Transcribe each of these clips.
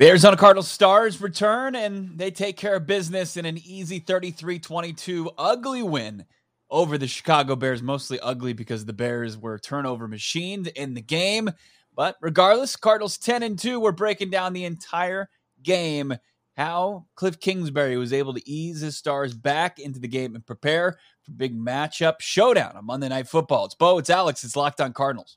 The Arizona Cardinals stars return and they take care of business in an easy 33 22 ugly win over the Chicago Bears. Mostly ugly because the Bears were turnover machined in the game. But regardless, Cardinals 10 and 2 were breaking down the entire game. How Kliff Kingsbury was able to ease his stars back into the game and prepare for big matchup showdown on Monday Night Football. It's Bo, it's Alex, it's Locked on Cardinals.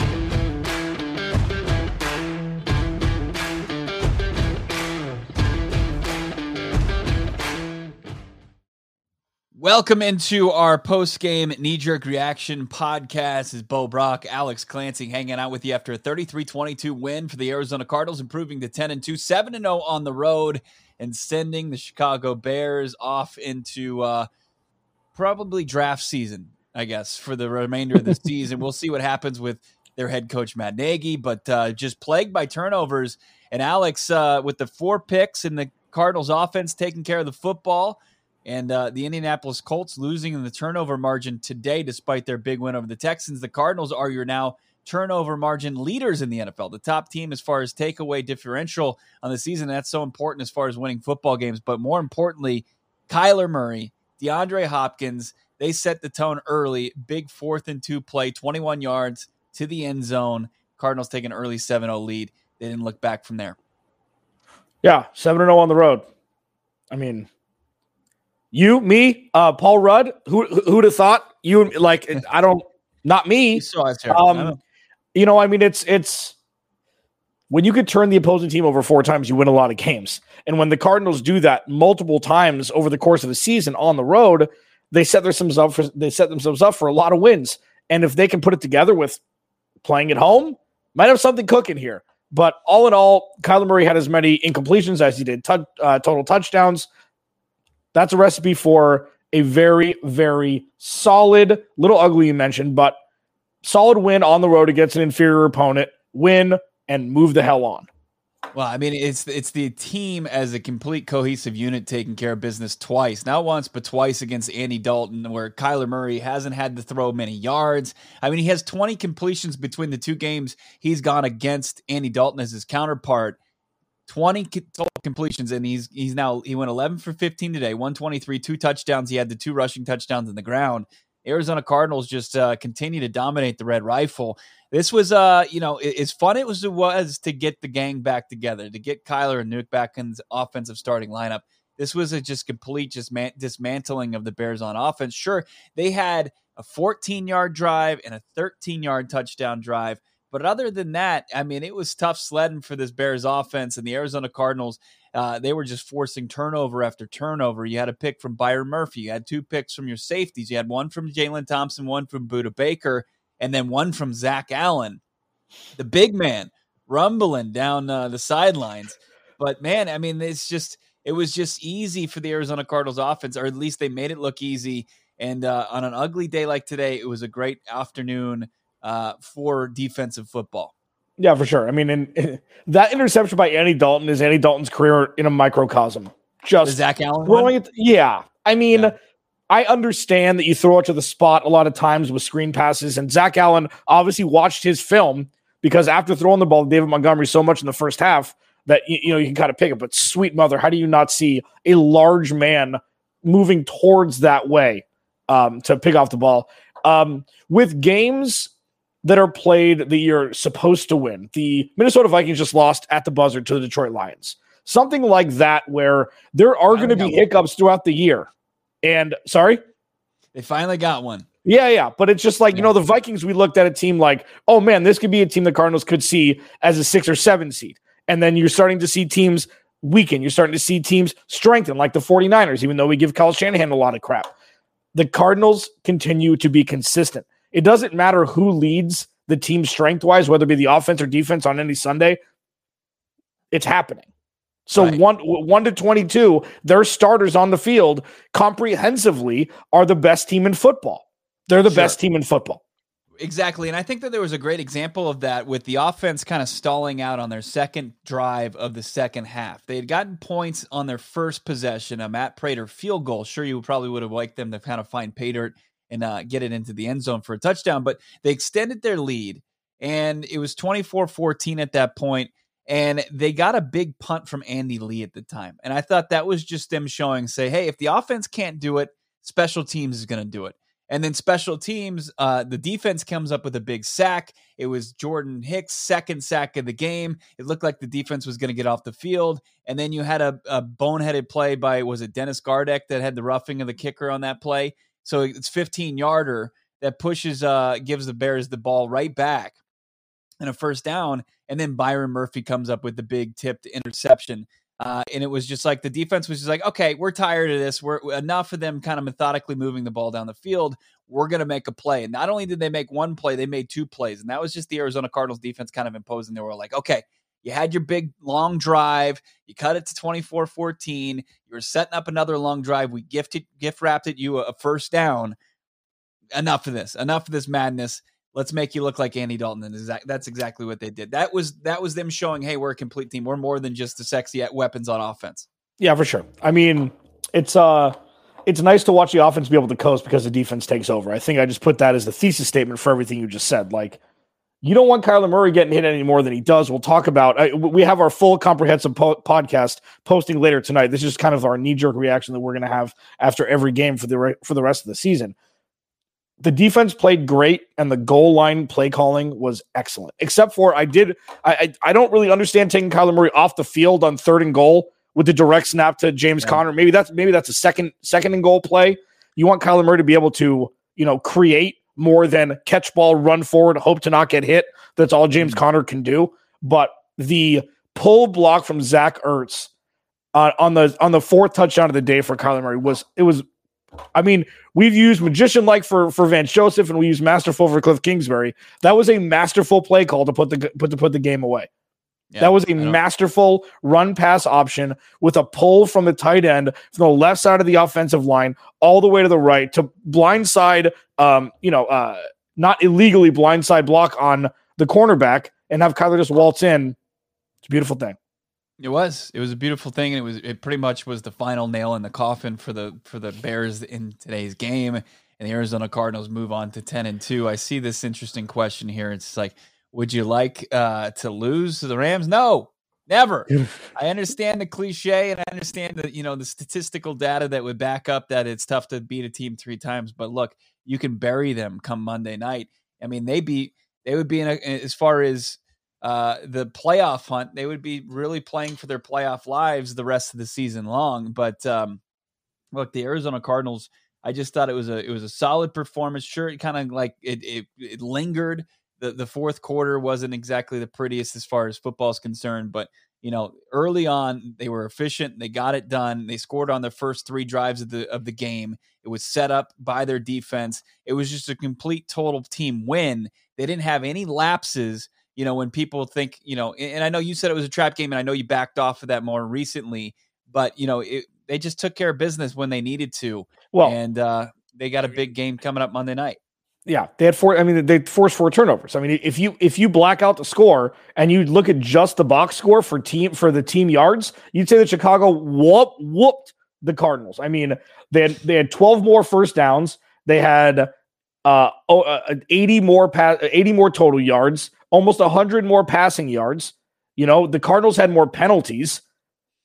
Welcome into our post game knee jerk reaction podcast. Is Bo Brock, Alex Clancy hanging out with you after a 33 22 win for the Arizona Cardinals, improving to 10 and 2, 7 and 0 on the road, and sending the Chicago Bears off into uh, probably draft season, I guess, for the remainder of the season. We'll see what happens with their head coach, Matt Nagy, but uh, just plagued by turnovers. And Alex, uh, with the four picks and the Cardinals offense taking care of the football and uh, the Indianapolis Colts losing in the turnover margin today, despite their big win over the Texans. The Cardinals are your now turnover margin leaders in the NFL, the top team as far as takeaway differential on the season. That's so important as far as winning football games. But more importantly, Kyler Murray, DeAndre Hopkins, they set the tone early. Big fourth and two play, 21 yards to the end zone. Cardinals take an early 7 0 lead. They didn't look back from there. Yeah, 7 0 on the road. I mean, you, me, uh, Paul Rudd. Who who'd have thought? You like I don't not me. You Um, you know, I mean, it's it's when you could turn the opposing team over four times, you win a lot of games. And when the Cardinals do that multiple times over the course of the season on the road, they set themselves up for they set themselves up for a lot of wins. And if they can put it together with playing at home, might have something cooking here. But all in all, Kyler Murray had as many incompletions as he did t- uh, total touchdowns. That's a recipe for a very, very solid, little ugly you mentioned, but solid win on the road against an inferior opponent. Win and move the hell on. Well, I mean, it's it's the team as a complete cohesive unit taking care of business twice, not once but twice against Andy Dalton, where Kyler Murray hasn't had to throw many yards. I mean, he has 20 completions between the two games he's gone against Andy Dalton as his counterpart. 20 total completions, and he's he's now he went 11 for 15 today, 123, two touchdowns. He had the two rushing touchdowns in the ground. Arizona Cardinals just uh, continue to dominate the red rifle. This was, uh, you know, as fun it was it was to get the gang back together, to get Kyler and Nuke back in the offensive starting lineup. This was a just complete just man- dismantling of the Bears on offense. Sure, they had a 14 yard drive and a 13 yard touchdown drive but other than that, I mean, it was tough sledding for this Bears offense and the Arizona Cardinals. Uh, they were just forcing turnover after turnover. You had a pick from Byron Murphy. You had two picks from your safeties. You had one from Jalen Thompson, one from Budda Baker, and then one from Zach Allen, the big man, rumbling down uh, the sidelines. But man, I mean, it's just it was just easy for the Arizona Cardinals offense, or at least they made it look easy. And uh, on an ugly day like today, it was a great afternoon uh, for defensive football. Yeah, for sure. I mean, and, that interception by Andy Dalton is Andy Dalton's career in a microcosm. Just the Zach Allen. Throwing it, yeah. I mean, yeah. I understand that you throw it to the spot a lot of times with screen passes, and Zach Allen obviously watched his film because after throwing the ball to David Montgomery so much in the first half that you, you know you can kind of pick it. But sweet mother, how do you not see a large man moving towards that way um, to pick off the ball? Um, with games that are played that you're supposed to win. The Minnesota Vikings just lost at the buzzer to the Detroit Lions. Something like that, where there are going to be hiccups throughout the year. And sorry, they finally got one. Yeah, yeah. But it's just like, yeah. you know, the Vikings, we looked at a team like, oh man, this could be a team the Cardinals could see as a six or seven seed. And then you're starting to see teams weaken. You're starting to see teams strengthen, like the 49ers, even though we give Kyle Shanahan a lot of crap. The Cardinals continue to be consistent. It doesn't matter who leads the team strength wise, whether it be the offense or defense on any Sunday. It's happening. So right. one one to twenty two, their starters on the field comprehensively are the best team in football. They're the sure. best team in football. Exactly. And I think that there was a great example of that with the offense kind of stalling out on their second drive of the second half. They had gotten points on their first possession, a Matt Prater field goal. Sure, you probably would have liked them to kind of find pay dirt and uh, get it into the end zone for a touchdown, but they extended their lead and it was 24 14 at that point and they got a big punt from Andy Lee at the time. And I thought that was just them showing, say, hey, if the offense can't do it, special teams is going to do it. And then special teams, uh, the defense comes up with a big sack. It was Jordan Hicks' second sack of the game. It looked like the defense was going to get off the field. And then you had a, a boneheaded play by, was it Dennis Gardeck that had the roughing of the kicker on that play? So it's 15 yarder that pushes, uh, gives the Bears the ball right back and a first down. And then Byron Murphy comes up with the big tipped interception uh, and it was just like the defense was just like, okay, we're tired of this. We're enough of them kind of methodically moving the ball down the field. We're going to make a play. And not only did they make one play, they made two plays. And that was just the Arizona Cardinals defense kind of imposing. They were like, okay, you had your big long drive. You cut it to 24 14. You were setting up another long drive. We gifted, gift wrapped it you a first down. Enough of this. Enough of this madness let's make you look like Andy Dalton. And that's exactly what they did. That was that was them showing, hey, we're a complete team. We're more than just the sexy weapons on offense. Yeah, for sure. I mean, it's uh it's nice to watch the offense be able to coast because the defense takes over. I think I just put that as the thesis statement for everything you just said. Like, you don't want Kyler Murray getting hit any more than he does. We'll talk about. Uh, we have our full comprehensive po- podcast posting later tonight. This is kind of our knee jerk reaction that we're going to have after every game for the re- for the rest of the season the defense played great and the goal line play calling was excellent. Except for I did I I, I don't really understand taking Kyler Murray off the field on third and goal with the direct snap to James yeah. Conner. Maybe that's maybe that's a second second and goal play. You want Kyler Murray to be able to, you know, create more than catch ball, run forward, hope to not get hit. That's all James mm-hmm. Conner can do. But the pull block from Zach Ertz uh, on the on the fourth touchdown of the day for Kyler Murray was it was I mean, we've used magician like for for Vance Joseph, and we use masterful for Kliff Kingsbury. That was a masterful play call to put the put to put the game away. Yeah, that was a masterful run pass option with a pull from the tight end from the left side of the offensive line all the way to the right to blindside, um, you know, uh, not illegally blindside block on the cornerback and have Kyler just waltz in. It's a beautiful thing. It was. It was a beautiful thing, and it was. It pretty much was the final nail in the coffin for the for the Bears in today's game. And the Arizona Cardinals move on to ten and two. I see this interesting question here. It's like, would you like uh, to lose to the Rams? No, never. I understand the cliche, and I understand the you know the statistical data that would back up that it's tough to beat a team three times. But look, you can bury them come Monday night. I mean, they beat. They would be in a, as far as uh, the playoff hunt, they would be really playing for their playoff lives the rest of the season long. But um, look, the Arizona Cardinals, I just thought it was a it was a solid performance. Sure, it kind of like it, it it lingered. The the fourth quarter wasn't exactly the prettiest as far as football is concerned, but you know, early on they were efficient. They got it done. They scored on the first three drives of the of the game. It was set up by their defense. It was just a complete total team win. They didn't have any lapses you know, when people think, you know, and I know you said it was a trap game, and I know you backed off of that more recently, but you know, it, they just took care of business when they needed to. Well, and uh, they got a big game coming up Monday night. Yeah, they had four. I mean, they forced four turnovers. I mean, if you if you black out the score and you look at just the box score for team for the team yards, you'd say that Chicago whoop whooped the Cardinals. I mean, they had they had twelve more first downs. They had uh, oh, uh 80 more pass, 80 more total yards almost 100 more passing yards. You know, the Cardinals had more penalties.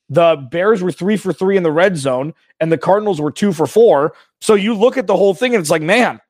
The Bears were three for three in the red zone, and the Cardinals were two for four. So you look at the whole thing, and it's like, man,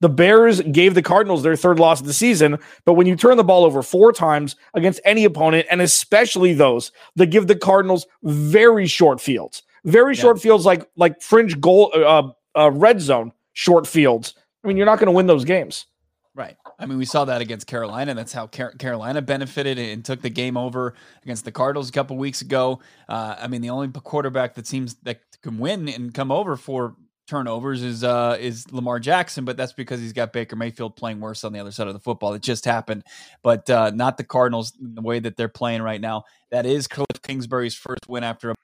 the Bears gave the Cardinals their third loss of the season. But when you turn the ball over four times against any opponent, and especially those that give the Cardinals very short fields, very yeah. short fields like like fringe goal, uh, uh, red zone short fields. I mean, you're not going to win those games. Right. I mean, we saw that against Carolina. That's how Car- Carolina benefited and took the game over against the Cardinals a couple weeks ago. Uh, I mean, the only quarterback that seems that can win and come over for turnovers is uh, is Lamar Jackson, but that's because he's got Baker Mayfield playing worse on the other side of the football. It just happened, but uh, not the Cardinals the way that they're playing right now. That is Kliff Kingsbury's first win after a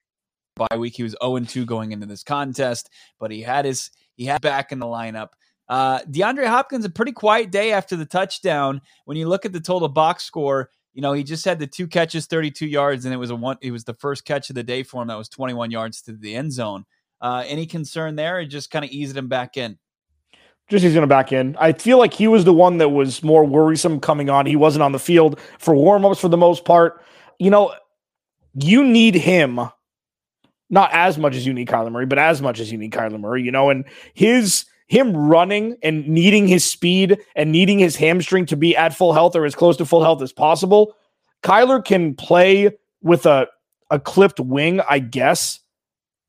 bye week. He was 0 2 going into this contest, but he had his he had back in the lineup. Uh, DeAndre Hopkins, a pretty quiet day after the touchdown. When you look at the total box score, you know, he just had the two catches, 32 yards, and it was a one, it was the first catch of the day for him. That was 21 yards to the end zone. Uh, any concern there? It just kind of eased him back in. Just he's going to back in. I feel like he was the one that was more worrisome coming on. He wasn't on the field for warmups for the most part. You know, you need him not as much as you need Kyler Murray, but as much as you need Kyler Murray, you know, and his him running and needing his speed and needing his hamstring to be at full health or as close to full health as possible. Kyler can play with a, a clipped wing, I guess,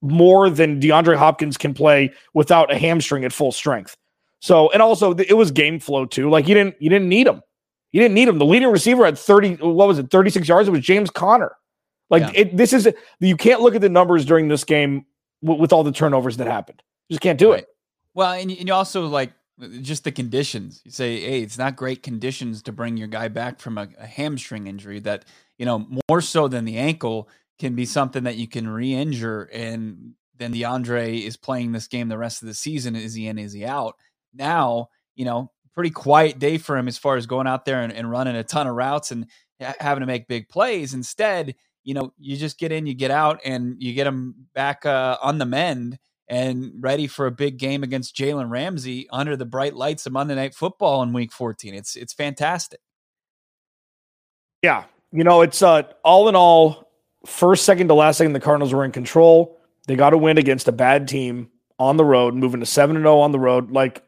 more than DeAndre Hopkins can play without a hamstring at full strength. So, and also it was game flow too. Like you didn't, you didn't need him. You didn't need him. The leading receiver had 30, what was it, 36 yards? It was James Conner. Like yeah. it, this is, you can't look at the numbers during this game with, with all the turnovers that happened. You just can't do right. it. Well, and, and you also like just the conditions. You say, hey, it's not great conditions to bring your guy back from a, a hamstring injury that, you know, more so than the ankle can be something that you can re-injure and then DeAndre is playing this game the rest of the season. Is he in? Is he out? Now, you know, pretty quiet day for him as far as going out there and, and running a ton of routes and having to make big plays. Instead, you know, you just get in, you get out, and you get him back uh, on the mend and ready for a big game against Jalen Ramsey under the bright lights of Monday Night Football in Week 14. It's it's fantastic. Yeah, you know, it's uh, all in all, first second to last second, the Cardinals were in control. They got a win against a bad team on the road, moving to seven and zero oh on the road. Like,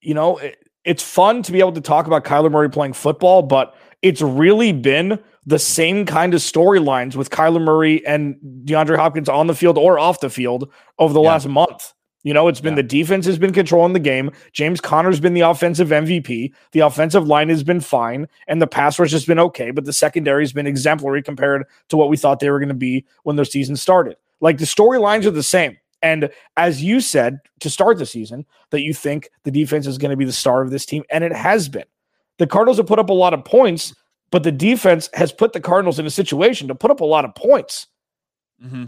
you know, it, it's fun to be able to talk about Kyler Murray playing football, but it's really been the same kind of storylines with Kyler Murray and DeAndre Hopkins on the field or off the field over the yeah. last month. You know, it's been yeah. the defense has been controlling the game. James Conner's been the offensive MVP. The offensive line has been fine, and the pass rush has been okay, but the secondary has been exemplary compared to what we thought they were going to be when their season started. Like the storylines are the same. And as you said to start the season, that you think the defense is going to be the star of this team, and it has been. The Cardinals have put up a lot of points, but the defense has put the Cardinals in a situation to put up a lot of points. Mm-hmm.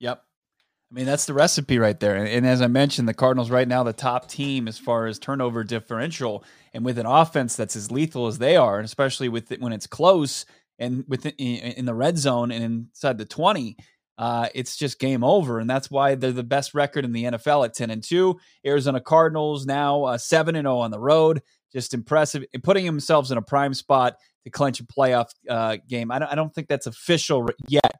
Yep. I mean, that's the recipe right there. And, and, as I mentioned, the Cardinals right now, the top team as far as turnover differential, and with an offense that's as lethal as they are, and especially with it, when it's close and within in, the red zone and inside the twenty, uh, it's just game over. And that's why they're the best record in the NFL at ten and two. Arizona Cardinals now uh, seven and zero on the road, just impressive, putting themselves in a prime spot to clinch a playoff uh, game. I don't, I don't think that's official yet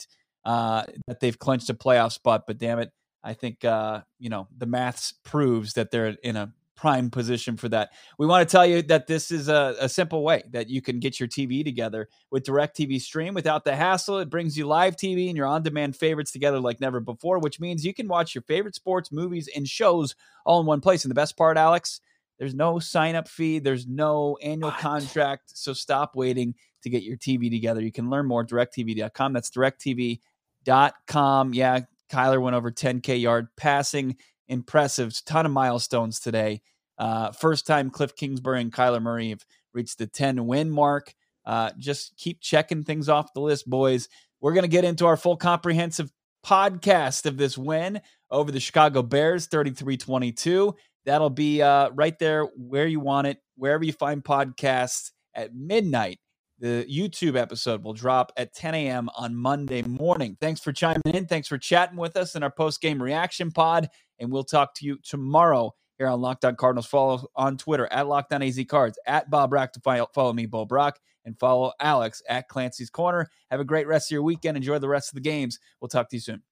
uh, that they've clinched a playoff spot, but damn it, I think uh, you know the maths proves that they're in a prime position for that. We want to tell you that this is a, a simple way that you can get your TV together with DirecTV Stream without the hassle. It brings you live TV and your on-demand favorites together like never before, which means you can watch your favorite sports, movies, and shows all in one place. And the best part, Alex there's no sign up fee, there's no annual what? contract. So stop waiting to get your TV together. You can learn more directv.com. That's directv.com. Yeah, Kyler went over 10K yard passing. Impressive. Ton of milestones today. Uh, first time Kliff Kingsbury and Kyler Murray have reached the 10 win mark. Uh, just keep checking things off the list, boys. We're going to get into our full comprehensive podcast of this win over the Chicago Bears, 33 22. That'll be uh, right there where you want it, wherever you find podcasts at midnight. The YouTube episode will drop at 10 a.m. on Monday morning. Thanks for chiming in. Thanks for chatting with us in our post game reaction pod. And we'll talk to you tomorrow here on Locked On Cardinals. Follow on Twitter at Locked On AZ Cards, at Bob Brock to follow me, Bo Brock, and follow Alex at Clancy's Corner. Have a great rest of your weekend. Enjoy the rest of the games. We'll talk to you soon.